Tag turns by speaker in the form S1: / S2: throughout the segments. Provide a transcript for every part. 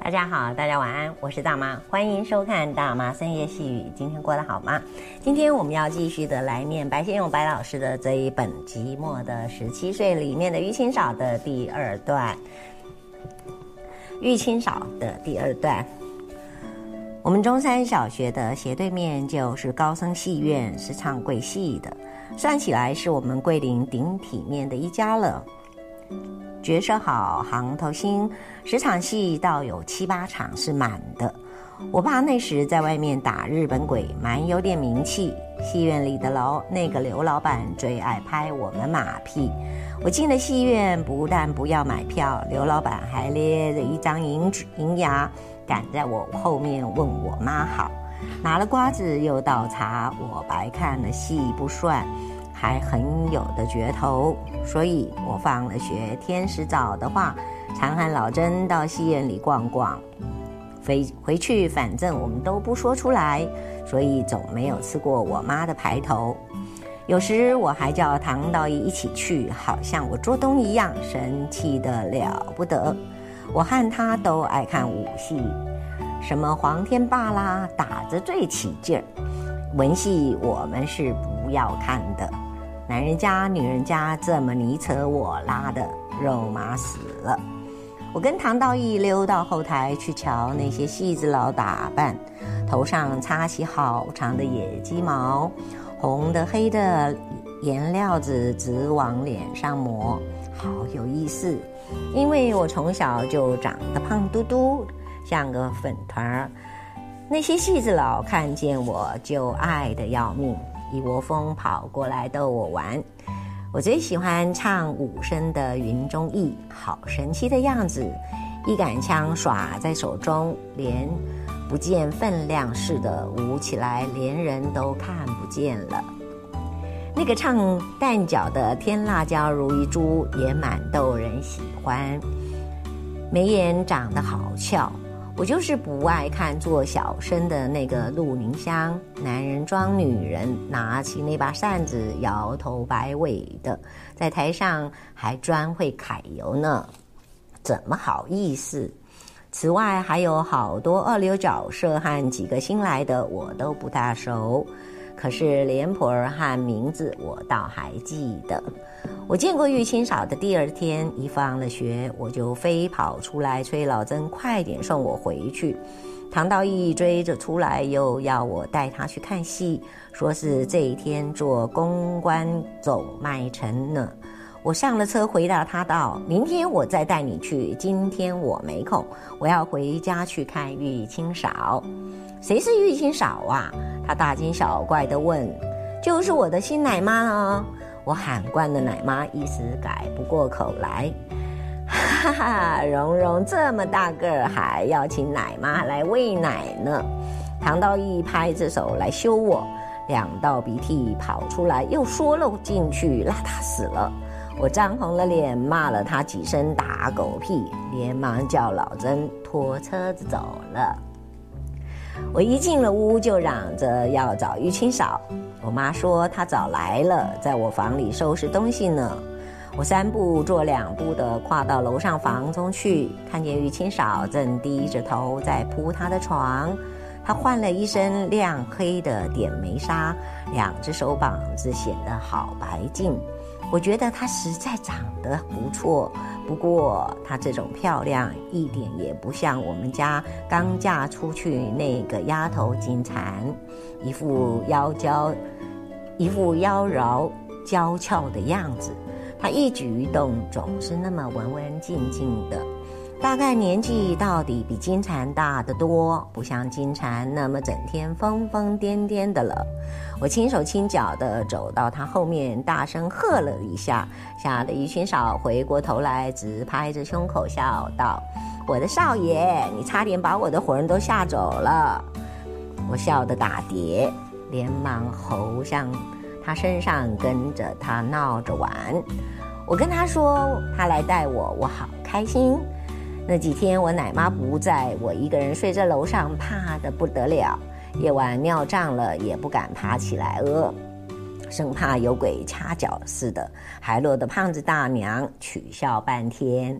S1: 大家好，大家晚安，我是大妈，欢迎收看《大妈深夜细语》。今天过得好吗？今天我们要继续的来念白先勇白老师的这一本《寂寞的十七岁》里面的郁清嫂的第二段。郁清嫂的第二段。我们中山小学的斜对面就是高声戏院，是唱贵戏的，算起来是我们桂林顶体面的一家了。角色好，行头新，十场戏倒有七八场是满的。我爸那时在外面打日本鬼，蛮有点名气。戏院里的老那个刘老板最爱拍我们马屁。我进了戏院，不但不要买票，刘老板还咧着一张银纸银牙，赶在我后面问我妈好，拿了瓜子又倒茶，我白看了戏不算。还很有的觉头，所以我放了学，天时早的话，常喊老曾到戏院里逛逛。回回去，反正我们都不说出来，所以总没有吃过我妈的排头。有时我还叫唐道义一起去，好像我做东一样，神气的了不得。我和他都爱看武戏，什么黄天霸啦，打着最起劲儿。文戏我们是不不要看的。男人家、女人家这么你扯我拉的，肉麻死了。我跟唐道义溜到后台去瞧那些戏子佬打扮，头上插起好长的野鸡毛，红的黑的颜料子直往脸上抹，好有意思。因为我从小就长得胖嘟嘟，像个粉团儿，那些戏子佬看见我就爱得要命。一窝蜂跑过来逗我玩，我最喜欢唱武生的云中义，好神奇的样子，一杆枪耍在手中，连不见分量似的舞起来，连人都看不见了。那个唱蛋饺的天辣椒如一珠，也蛮逗人喜欢，眉眼长得好翘。我就是不爱看做小生的那个陆宁香，男人装女人，拿起那把扇子摇头摆尾的，在台上还专会揩油呢，怎么好意思？此外还有好多二流角色和几个新来的，我都不大熟。可是脸谱儿和名字我倒还记得。我见过玉清嫂的第二天，一放了学，我就飞跑出来催老曾快点送我回去。唐道义追着出来，又要我带他去看戏，说是这一天做公关走麦城呢。我上了车，回答他道：“明天我再带你去，今天我没空，我要回家去看玉清嫂。”谁是玉清嫂啊？他大惊小怪地问：“就是我的新奶妈呢。”我喊惯了奶妈，一时改不过口来。哈哈，蓉蓉这么大个儿，还要请奶妈来喂奶呢。唐道义拍着手来羞我，两道鼻涕跑出来，又缩了进去，邋遢死了。我涨红了脸，骂了他几声打狗屁，连忙叫老曾拖车子走了。我一进了屋，就嚷着要找玉清嫂。我妈说她早来了，在我房里收拾东西呢。我三步做两步的跨到楼上房中去，看见玉清嫂正低着头在铺她的床。她换了一身亮黑的点眉纱，两只手膀子显得好白净。我觉得她实在长得不错。不过，她这种漂亮一点也不像我们家刚嫁出去那个丫头金蝉，一副妖娇、一副妖娆娇俏的样子。她一举一动总是那么文文静静的。大概年纪到底比金蝉大得多，不像金蝉那么整天疯疯癫癫的了。我轻手轻脚地走到他后面，大声喝了一下，吓得郁清嫂回过头来，直拍着胸口笑道：“我的少爷，你差点把我的魂都吓走了。”我笑得打叠，连忙吼向他身上，跟着他闹着玩。我跟他说：“他来带我，我好开心。”那几天我奶妈不在，我一个人睡在楼上，怕的不得了。夜晚尿胀了也不敢爬起来饿，生怕有鬼掐脚似的，还落得胖子大娘取笑半天。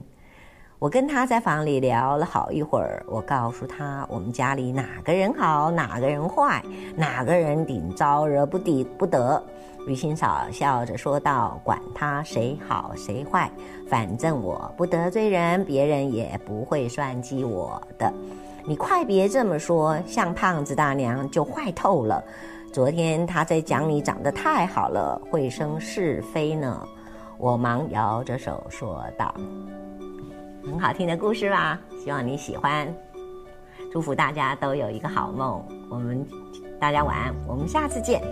S1: 我跟他在房里聊了好一会儿，我告诉他我们家里哪个人好，哪个人坏，哪个人顶招惹不抵不得。于清嫂笑着说道：“管他谁好谁坏，反正我不得罪人，别人也不会算计我的。你快别这么说，像胖子大娘就坏透了。昨天她在讲你长得太好了，会生是非呢。”我忙摇着手说道。很好听的故事吧？希望你喜欢。祝福大家都有一个好梦。我们大家晚安，我们下次见。